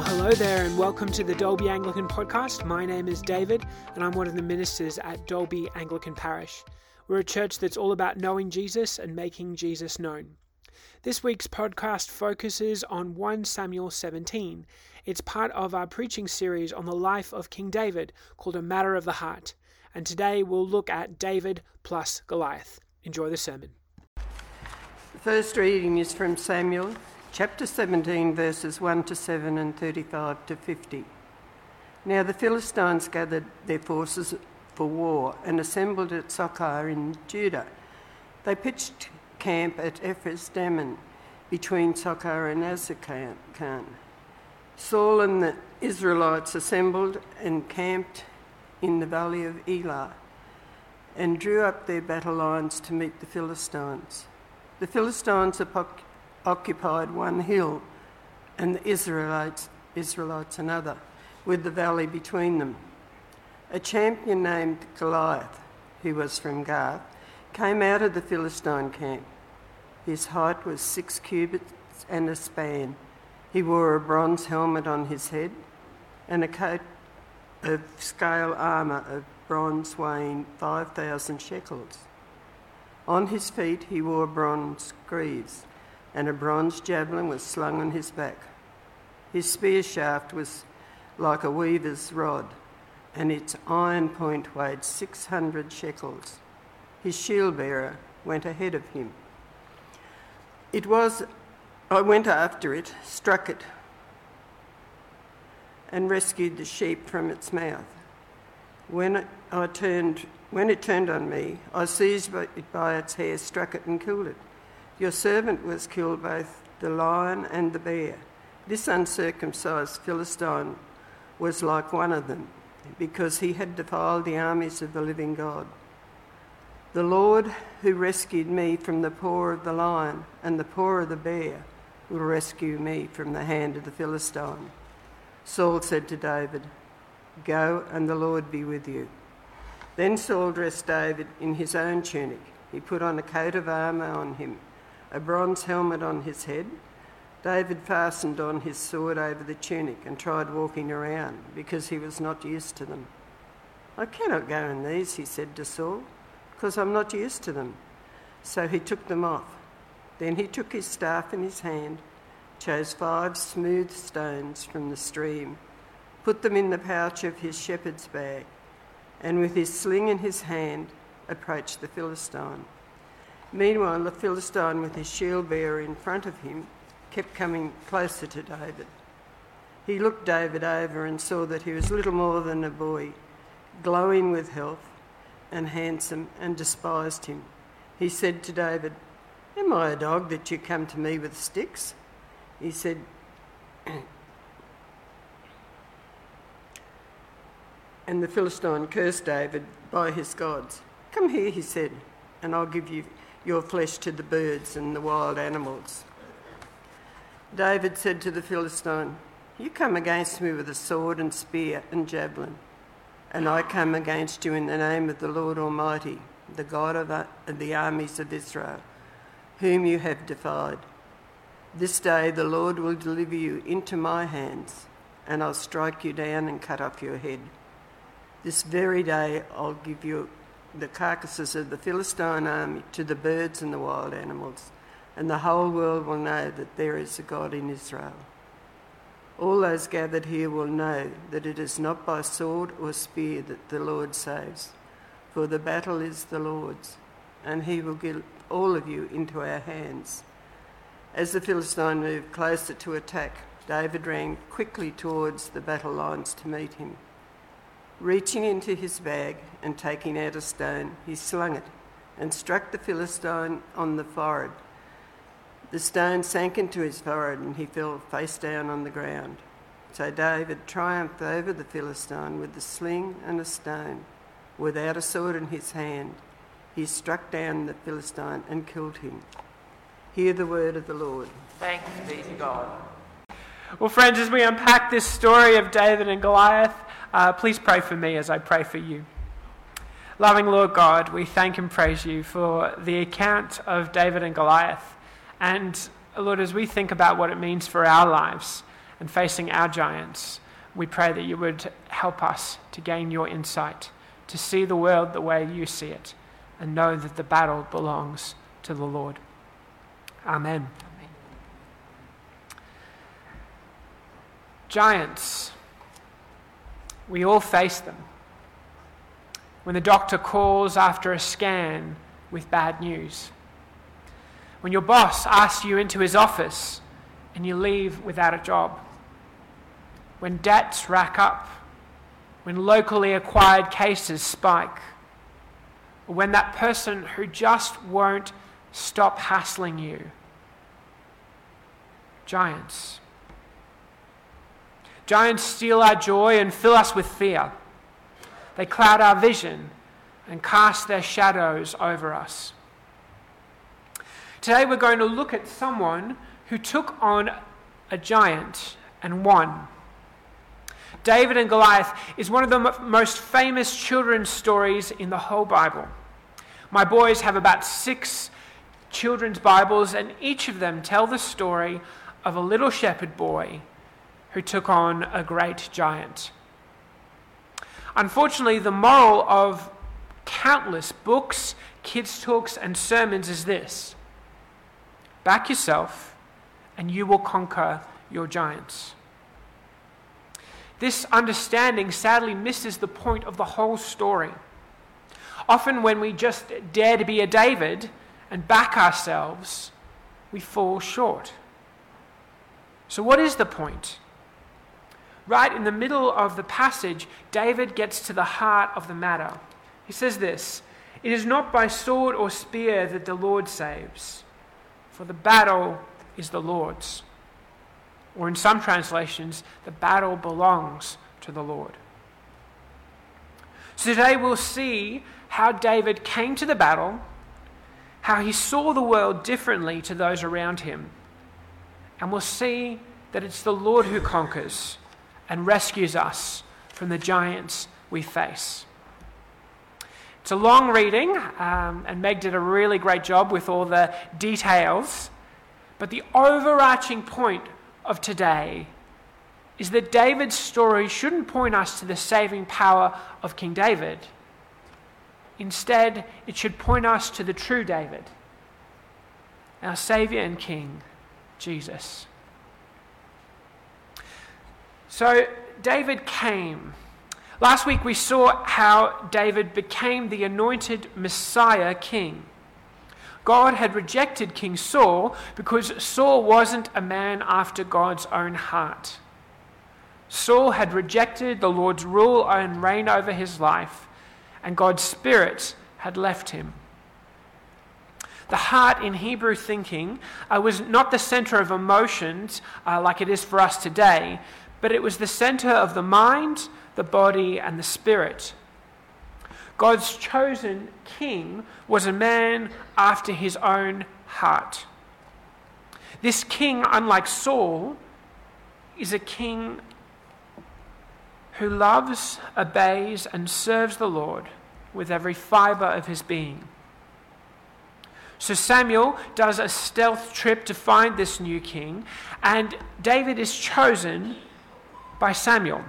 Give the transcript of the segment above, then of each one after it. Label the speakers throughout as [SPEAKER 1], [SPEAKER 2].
[SPEAKER 1] Well, hello there, and welcome to the Dalby Anglican Podcast. My name is David, and I'm one of the ministers at Dalby Anglican Parish. We're a church that's all about knowing Jesus and making Jesus known. This week's podcast focuses on 1 Samuel 17. It's part of our preaching series on the life of King David called A Matter of the Heart. And today we'll look at David plus Goliath. Enjoy the sermon.
[SPEAKER 2] The first reading is from Samuel chapter 17, verses 1 to 7 and 35 to 50. Now the Philistines gathered their forces for war and assembled at Socoh in Judah. They pitched camp at Ephes Dammim between Socoh and Azekah. Saul and the Israelites assembled and camped in the valley of Elah and drew up their battle lines to meet the Philistines. The Philistines occupied one hill, and the Israelites, Israelites another, with the valley between them. A champion named Goliath, who was from Gath, came out of the Philistine camp. His height was six cubits and a span. He wore a bronze helmet on his head and a coat of scale armour of bronze weighing 5,000 shekels. On his feet he wore bronze greaves and a bronze javelin was slung on his back. His spear shaft was like a weaver's rod, and its iron point weighed 600 shekels. His shield bearer went ahead of him. It was, I went after it, struck it, and rescued the sheep from its mouth. When I turned, when it turned on me, I seized it by its hair, struck it, and killed it. Your servant was killed both the lion and the bear. This uncircumcised Philistine was like one of them, because he had defiled the armies of the living God. The Lord who rescued me from the paw of the lion and the paw of the bear will rescue me from the hand of the Philistine. Saul said to David, Go and the Lord be with you. Then Saul dressed David in his own tunic. He put on a coat of armour on him a bronze helmet on his head. David fastened on his sword over the tunic and tried walking around because he was not used to them. I cannot go in these, he said to Saul, because I'm not used to them. So he took them off. Then he took his staff in his hand, chose five smooth stones from the stream, put them in the pouch of his shepherd's bag, and with his sling in his hand approached the Philistine. Meanwhile, the Philistine, with his shield bearer in front of him, kept coming closer to David. He looked David over and saw that he was little more than a boy, glowing with health and handsome, and despised him. He said to David, Am I a dog that you come to me with sticks? He said, And the Philistine cursed David by his gods. Come here, he said, and I'll give you your flesh to the birds and the wild animals. David said to the Philistine, You come against me with a sword and spear and javelin, and I come against you in the name of the Lord Almighty, the God of uh, the armies of Israel, whom you have defied. This day the Lord will deliver you into my hands, and I'll strike you down and cut off your head. This very day I'll give you the carcasses of the Philistine army to the birds and the wild animals, and the whole world will know that there is a God in Israel. All those gathered here will know that it is not by sword or spear that the Lord saves, for the battle is the Lord's, and he will give all of you into our hands. As the Philistine moved closer to attack, David ran quickly towards the battle lines to meet him. Reaching into his bag and taking out a stone, he slung it and struck the Philistine on the forehead. The stone sank into his forehead and he fell face down on the ground. So David triumphed over the Philistine with a sling and a stone. Without a sword in his hand, he struck down the Philistine and killed him. Hear the word of the Lord.
[SPEAKER 3] Thanks be to God.
[SPEAKER 1] Well, friends, as we unpack this story of David and Goliath, uh, please pray for me as I pray for you. Loving Lord God, we thank and praise you for the account of David and Goliath. And Lord, as we think about what it means for our lives and facing our giants, we pray that you would help us to gain your insight, to see the world the way you see it, and know that the battle belongs to the Lord. Amen. Amen. Giants. We all face them. When the doctor calls after a scan with bad news. When your boss asks you into his office and you leave without a job. When debts rack up. When locally acquired cases spike. Or when that person who just won't stop hassling you. Giants. Giants steal our joy and fill us with fear. They cloud our vision and cast their shadows over us. Today we're going to look at someone who took on a giant and won. David and Goliath is one of the most famous children's stories in the whole Bible. My boys have about six children's Bibles, and each of them tell the story of a little shepherd boy who took on a great giant. Unfortunately, the moral of countless books, kids' talks, and sermons is this back yourself, and you will conquer your giants. This understanding sadly misses the point of the whole story. Often, when we just dare to be a David and back ourselves, we fall short. So, what is the point? Right in the middle of the passage, David gets to the heart of the matter. He says this It is not by sword or spear that the Lord saves, for the battle is the Lord's. Or in some translations, the battle belongs to the Lord. So today we'll see how David came to the battle, how he saw the world differently to those around him, and we'll see that it's the Lord who conquers and rescues us from the giants we face. It's a long reading, um, and Meg did a really great job with all the details. But the overarching point of today is that David's story shouldn't point us to the saving power of King David. Instead, it should point us to the true David, our Savior and King, Jesus. So, David came Last week we saw how David became the anointed Messiah king. God had rejected King Saul because Saul wasn't a man after God's own heart. Saul had rejected the Lord's rule and reign over his life, and God's Spirit had left him. The heart in Hebrew thinking uh, was not the center of emotions uh, like it is for us today, but it was the center of the mind the body, and the spirit. God's chosen king was a man after his own heart. This king, unlike Saul, is a king who loves, obeys, and serves the Lord with every fiber of his being. So Samuel does a stealth trip to find this new king, and David is chosen by Samuel.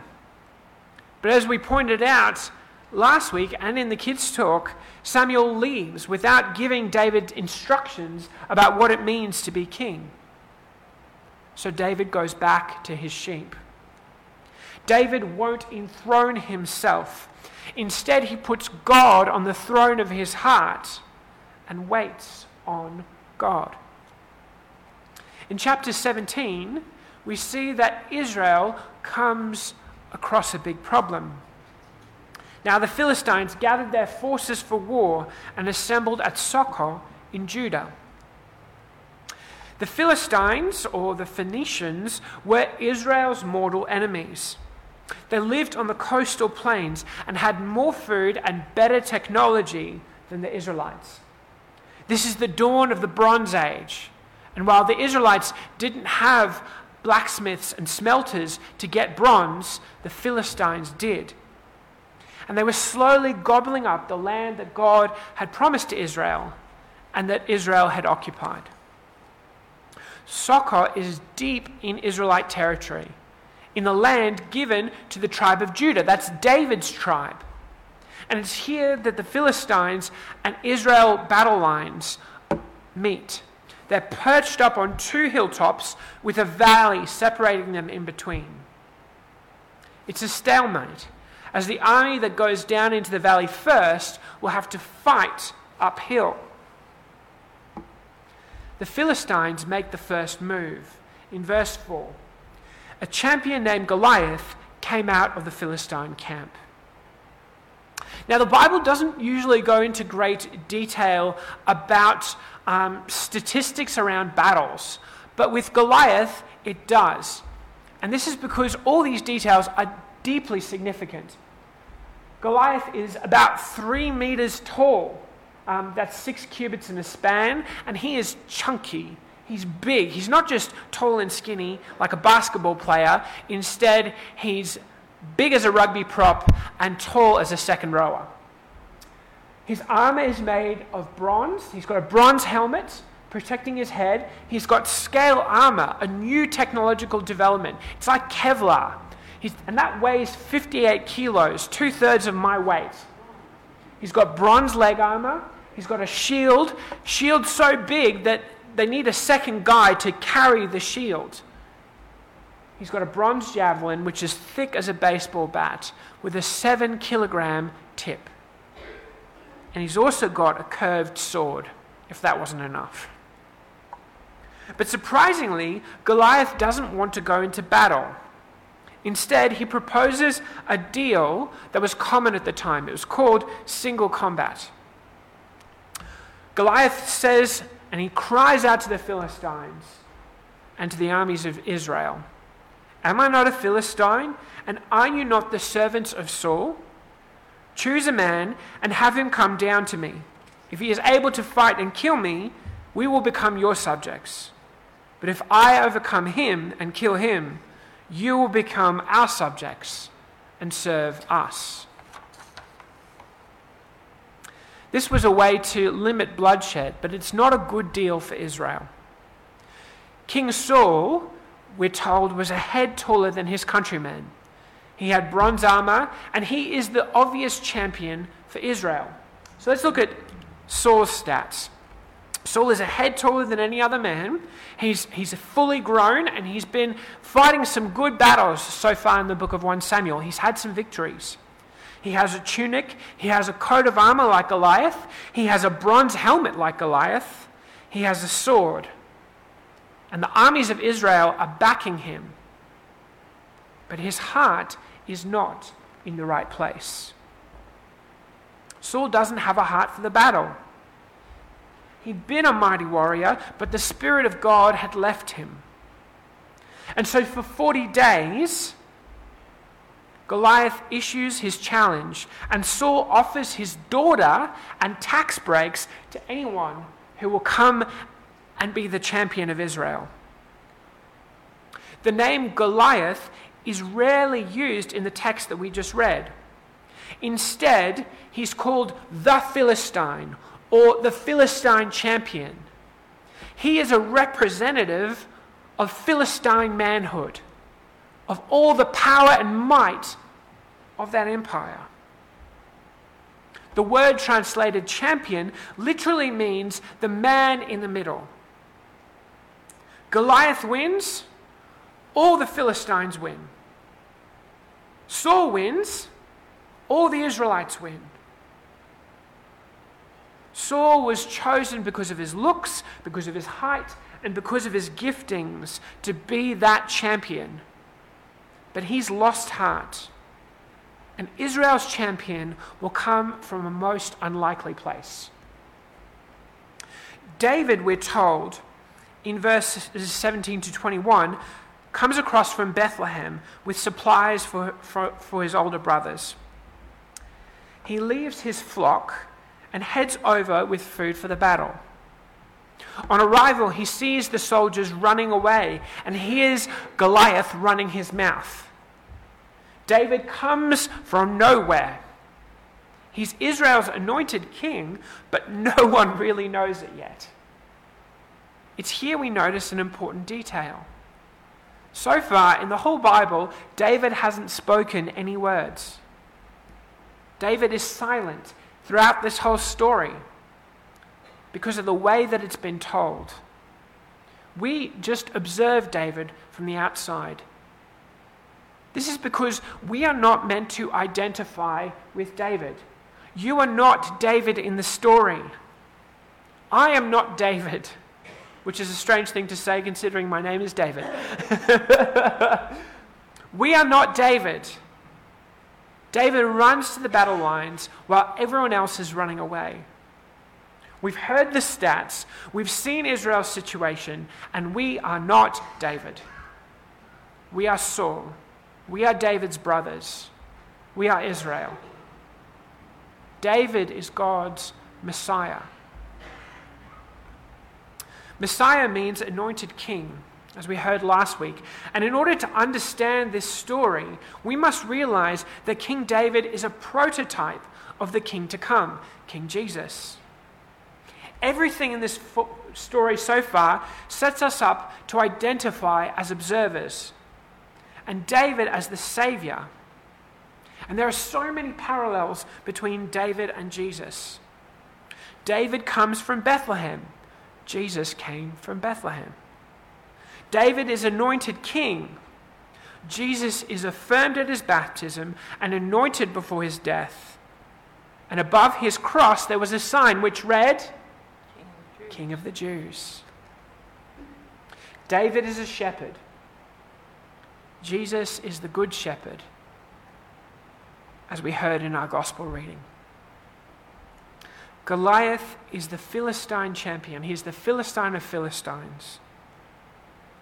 [SPEAKER 1] But as we pointed out last week and in the kids' talk, Samuel leaves without giving David instructions about what it means to be king. So David goes back to his sheep. David won't enthrone himself. Instead, he puts God on the throne of his heart and waits on God. In chapter 17, we see that Israel comes across a big problem. Now the Philistines gathered their forces for war and assembled at Socoh in Judah. The Philistines, or the Phoenicians, were Israel's mortal enemies. They lived on the coastal plains and had more food and better technology than the Israelites. This is the dawn of the Bronze Age. And while the Israelites didn't have blacksmiths and smelters to get bronze, the Philistines did. And they were slowly gobbling up the land that God had promised to Israel and that Israel had occupied. Socoh is deep in Israelite territory. in the land given to the tribe of Judah. That's David's tribe. And it's here that the Philistines and Israel battle lines meet. They're perched up on two hilltops with a valley separating them in between. It's a stalemate, as the army that goes down into the valley first will have to fight uphill. The Philistines make the first move. In verse 4, a champion named Goliath came out of the Philistine camp. Now, the Bible doesn't usually go into great detail about um, statistics around battles, but with Goliath, it does. And this is because all these details are deeply significant. Goliath is about three meters tall. Um, that's six cubits in a span, and he is chunky. He's big. He's not just tall and skinny like a basketball player. Instead, he's big as a rugby prop and tall as a second rower. His armor is made of bronze. He's got a bronze helmet protecting his head. He's got scale armor, a new technological development. It's like Kevlar. He's, and that weighs 58 kilos, two thirds of my weight. He's got bronze leg armor. He's got a shield, shield so big that they need a second guy to carry the shield. He's got a bronze javelin, which is thick as a baseball bat, with a seven kilogram tip. And he's also got a curved sword, if that wasn't enough. But surprisingly, Goliath doesn't want to go into battle. Instead, he proposes a deal that was common at the time. It was called single combat. Goliath says, and he cries out to the Philistines and to the armies of Israel Am I not a Philistine? And are you not the servants of Saul? Choose a man and have him come down to me. If he is able to fight and kill me, we will become your subjects. But if I overcome him and kill him, you will become our subjects and serve us. This was a way to limit bloodshed, but it's not a good deal for Israel. King Saul we're told, was a head taller than his countrymen. He had bronze armor, and he is the obvious champion for Israel. So let's look at Saul's stats. Saul is a head taller than any other man. He's, he's fully grown, and he's been fighting some good battles so far in the book of 1 Samuel. He's had some victories. He has a tunic, he has a coat of armor like Goliath, he has a bronze helmet like Goliath, he has a sword and the armies of Israel are backing him. But his heart is not in the right place. Saul doesn't have a heart for the battle. He'd been a mighty warrior, but the Spirit of God had left him. And so for 40 days, Goliath issues his challenge, and Saul offers his daughter and tax breaks to anyone who will come and be the champion of Israel. The name Goliath is rarely used in the text that we just read. Instead, he's called the Philistine or the Philistine champion. He is a representative of Philistine manhood, of all the power and might of that empire. The word translated champion literally means the man in the middle. Goliath wins, all the Philistines win. Saul wins, all the Israelites win. Saul was chosen because of his looks, because of his height, and because of his giftings to be that champion. But he's lost heart. And Israel's champion will come from a most unlikely place. David, we're told, in verses 17 to 21 comes across from Bethlehem with supplies for, for, for his older brothers. He leaves his flock and heads over with food for the battle. On arrival, he sees the soldiers running away and hears Goliath running his mouth. David comes from nowhere. He's Israel's anointed king, but no one really knows it yet. It's here we notice an important detail. So far in the whole Bible, David hasn't spoken any words. David is silent throughout this whole story because of the way that it's been told. We just observe David from the outside. This is because we are not meant to identify with David. You are not David in the story. I am not David, which is a strange thing to say considering my name is David. we are not David. David runs to the battle lines while everyone else is running away. We've heard the stats, we've seen Israel's situation, and we are not David. We are Saul. We are David's brothers. We are Israel. David is God's Messiah. Messiah means anointed king, as we heard last week. And in order to understand this story, we must realize that King David is a prototype of the king to come, King Jesus. Everything in this fo- story so far sets us up to identify as observers, and David as the Savior. And there are so many parallels between David and Jesus. David comes from Bethlehem Jesus came from Bethlehem. David is anointed king. Jesus is affirmed at his baptism and anointed before his death. And above his cross there was a sign which read, King of the Jews. David is a shepherd. Jesus is the good shepherd, as we heard in our gospel reading. Goliath is the Philistine champion. He is the Philistine of Philistines.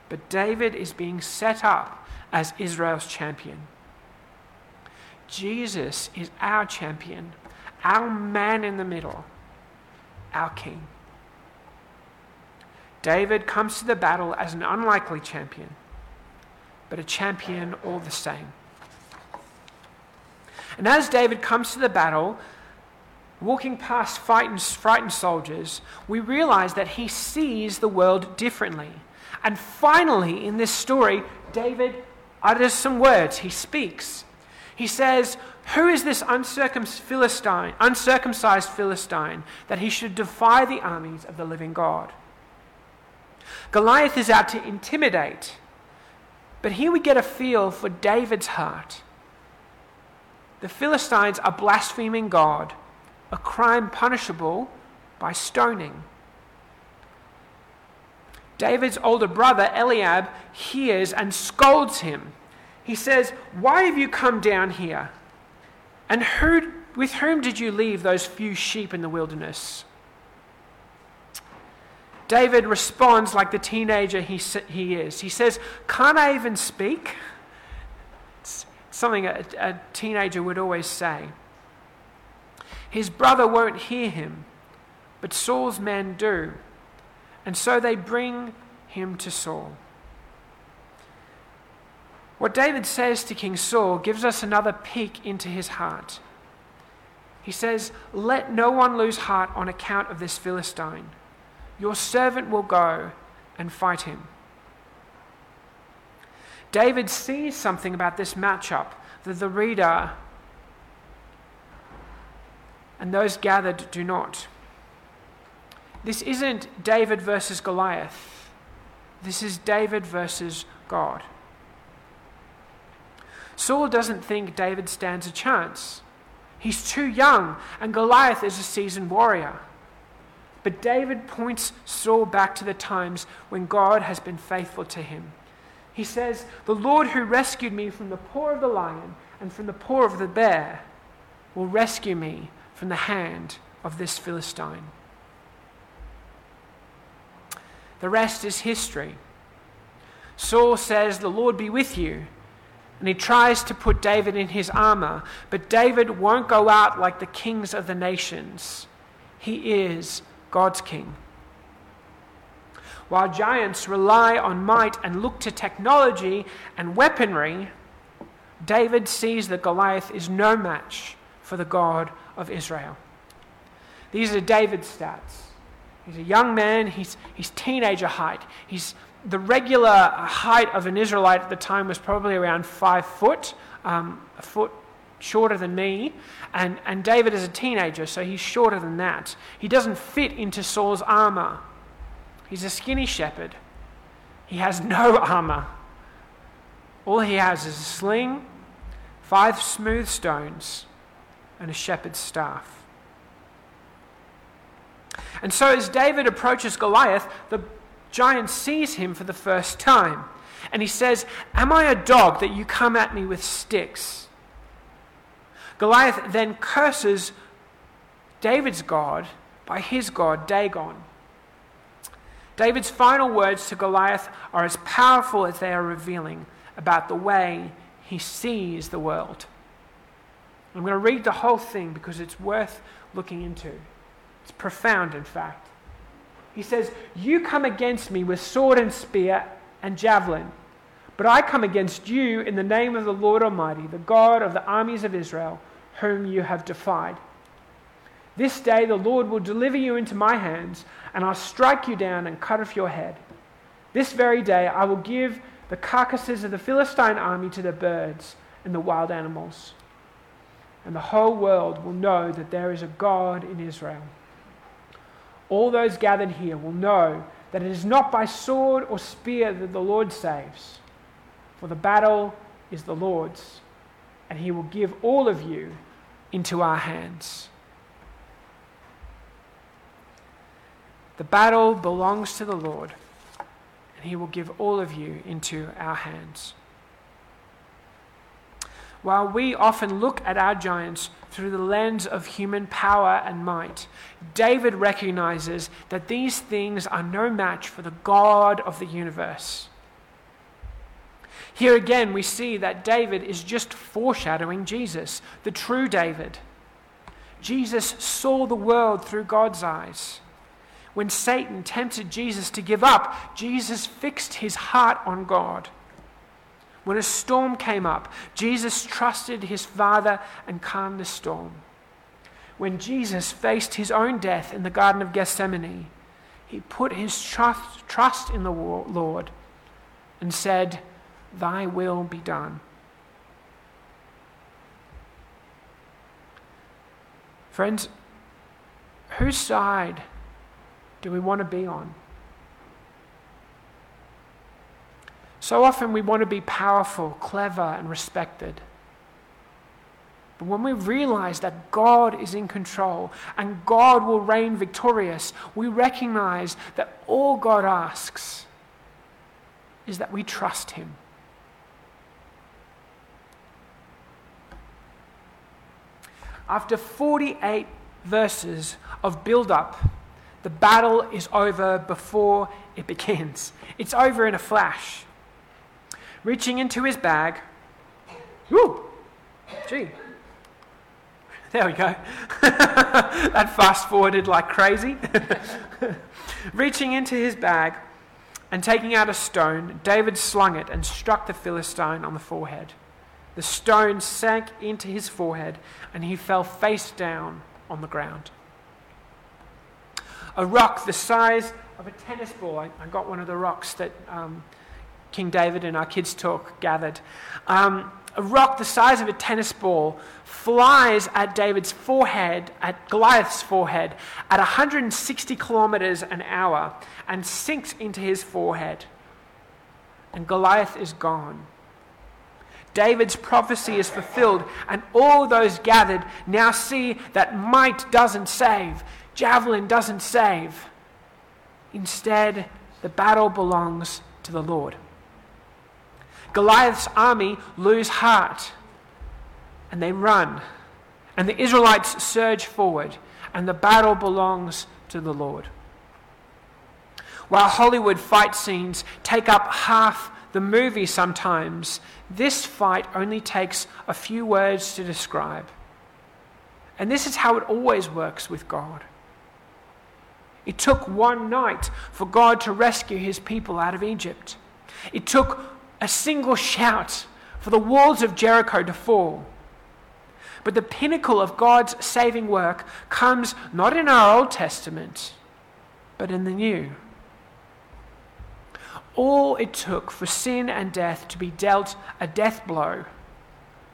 [SPEAKER 1] But David is being set up as Israel's champion. Jesus is our champion, our man in the middle, our king. David comes to the battle as an unlikely champion, but a champion all the same. And as David comes to the battle, walking past frightened, frightened soldiers, we realize that he sees the world differently. And finally, in this story, David utters some words. He speaks. He says, Who is this Philistine, uncircumcised Philistine that he should defy the armies of the living God? Goliath is out to intimidate. But here we get a feel for David's heart. The Philistines are blaspheming God a crime punishable by stoning. David's older brother, Eliab, hears and scolds him. He says, Why have you come down here? And who, with whom did you leave those few sheep in the wilderness? David responds like the teenager he, he is. He says, Can't I even speak? It's something a, a teenager would always say. His brother won't hear him, but Saul's men do. And so they bring him to Saul. What David says to King Saul gives us another peek into his heart. He says, Let no one lose heart on account of this Philistine. Your servant will go and fight him. David sees something about this matchup that the reader and those gathered do not. This isn't David versus Goliath. This is David versus God. Saul doesn't think David stands a chance. He's too young, and Goliath is a seasoned warrior. But David points Saul back to the times when God has been faithful to him. He says, The Lord who rescued me from the paw of the lion and from the paw of the bear will rescue me from the hand of this Philistine. The rest is history. Saul says, The Lord be with you. And he tries to put David in his armor, but David won't go out like the kings of the nations. He is God's king. While giants rely on might and look to technology and weaponry, David sees that Goliath is no match for the God of Israel. These are David's stats. He's a young man, he's, he's teenager height. He's, the regular height of an Israelite at the time was probably around five foot, um, a foot shorter than me. And, and David is a teenager, so he's shorter than that. He doesn't fit into Saul's armor. He's a skinny shepherd. He has no armor. All he has is a sling, five smooth stones, and a shepherd's staff. And so, as David approaches Goliath, the giant sees him for the first time. And he says, Am I a dog that you come at me with sticks? Goliath then curses David's God by his God, Dagon. David's final words to Goliath are as powerful as they are revealing about the way he sees the world. I'm going to read the whole thing because it's worth looking into. It's profound, in fact. He says, You come against me with sword and spear and javelin, but I come against you in the name of the Lord Almighty, the God of the armies of Israel, whom you have defied. This day the Lord will deliver you into my hands, and I'll strike you down and cut off your head. This very day I will give the carcasses of the Philistine army to the birds and the wild animals. And the whole world will know that there is a God in Israel all those gathered here will know that it is not by sword or spear that the Lord saves, for the battle is the Lord's, and he will give all of you into our hands. The battle belongs to the Lord, and he will give all of you into our hands. While we often look at our giants through the lens of human power and might, David recognizes that these things are no match for the God of the universe. Here again, we see that David is just foreshadowing Jesus, the true David. Jesus saw the world through God's eyes. When Satan tempted Jesus to give up, Jesus fixed his heart on God. When a storm came up, Jesus trusted his Father and calmed the storm. When Jesus faced his own death in the Garden of Gethsemane, he put his trust, trust in the Lord and said, Thy will be done. Friends, whose side do we want to be on? So often we want to be powerful, clever, and respected. But when we realize that God is in control and God will reign victorious, we recognize that all God asks is that we trust Him. After 48 verses of build up, the battle is over before it begins. It's over in a flash reaching into his bag. Woo! Gee. There we go. that fast forwarded like crazy. reaching into his bag and taking out a stone, David slung it and struck the Philistine on the forehead. The stone sank into his forehead and he fell face down on the ground. A rock the size of a tennis ball. I, I got one of the rocks that um, King David and our kids' talk gathered. Um, a rock the size of a tennis ball flies at David's forehead, at Goliath's forehead, at 160 kilometers an hour and sinks into his forehead. And Goliath is gone. David's prophecy is fulfilled, and all those gathered now see that might doesn't save, javelin doesn't save. Instead, the battle belongs to the Lord. Goliath's army lose heart and they run. And the Israelites surge forward, and the battle belongs to the Lord. While Hollywood fight scenes take up half the movie sometimes, this fight only takes a few words to describe. And this is how it always works with God. It took one night for God to rescue his people out of Egypt. It took a single shout for the walls of Jericho to fall. But the pinnacle of God's saving work comes not in our Old Testament, but in the new. All it took for sin and death to be dealt a death blow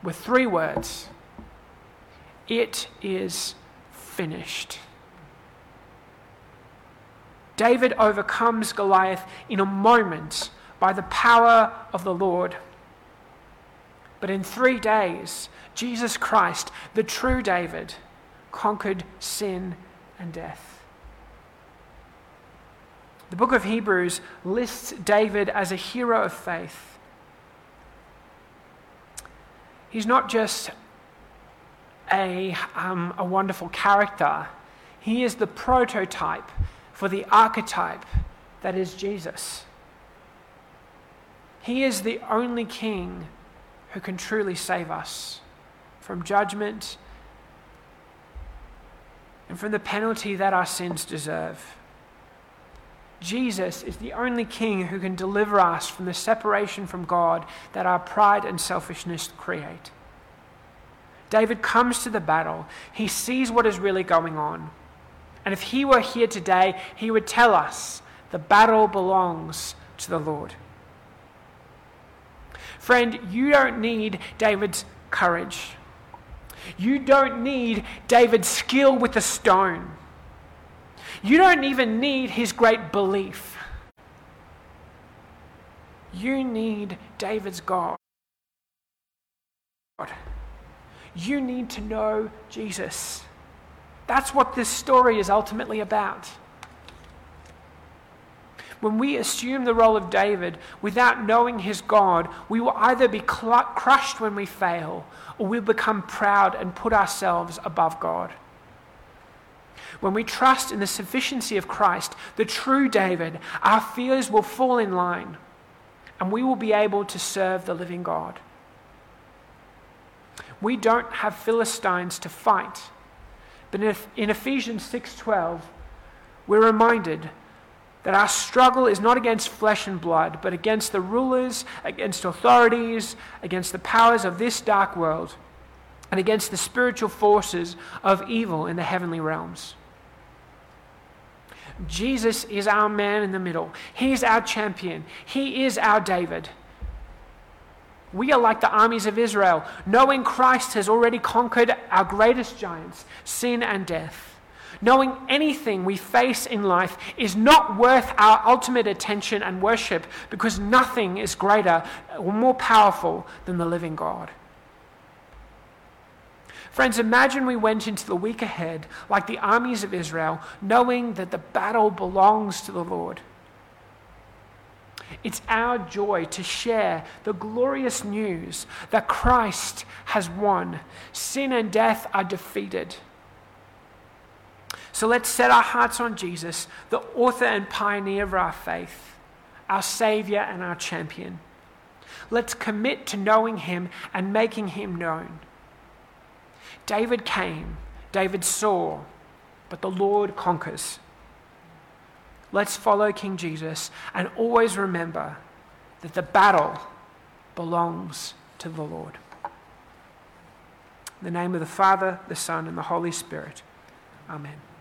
[SPEAKER 1] were three words It is finished. David overcomes Goliath in a moment by the power of the Lord. But in three days, Jesus Christ, the true David, conquered sin and death. The book of Hebrews lists David as a hero of faith. He's not just a, um, a wonderful character, he is the prototype for the archetype that is Jesus. He is the only king who can truly save us from judgment and from the penalty that our sins deserve. Jesus is the only king who can deliver us from the separation from God that our pride and selfishness create. David comes to the battle. He sees what is really going on. And if he were here today, he would tell us the battle belongs to the Lord. Friend, you don't need David's courage. You don't need David's skill with a stone. You don't even need his great belief. You need David's God. You need to know Jesus. That's what this story is ultimately about. When we assume the role of David without knowing his God, we will either be cl- crushed when we fail or we'll become proud and put ourselves above God. When we trust in the sufficiency of Christ, the true David, our fears will fall in line and we will be able to serve the living God. We don't have Philistines to fight but in Ephesians 6:12, we're reminded that our struggle is not against flesh and blood, but against the rulers, against authorities, against the powers of this dark world, and against the spiritual forces of evil in the heavenly realms. Jesus is our man in the middle. He's our champion. He is our David. We are like the armies of Israel, knowing Christ has already conquered our greatest giants, sin and death. Knowing anything we face in life is not worth our ultimate attention and worship because nothing is greater or more powerful than the living God. Friends, imagine we went into the week ahead like the armies of Israel, knowing that the battle belongs to the Lord. It's our joy to share the glorious news that Christ has won. Sin and death are defeated. So let's set our hearts on Jesus, the author and pioneer of our faith, our Savior and our champion. Let's commit to knowing Him and making Him known. David came, David saw, but the Lord conquers. Let's follow King Jesus and always remember that the battle belongs to the Lord. In the name of the Father, the Son, and the Holy Spirit. Amen.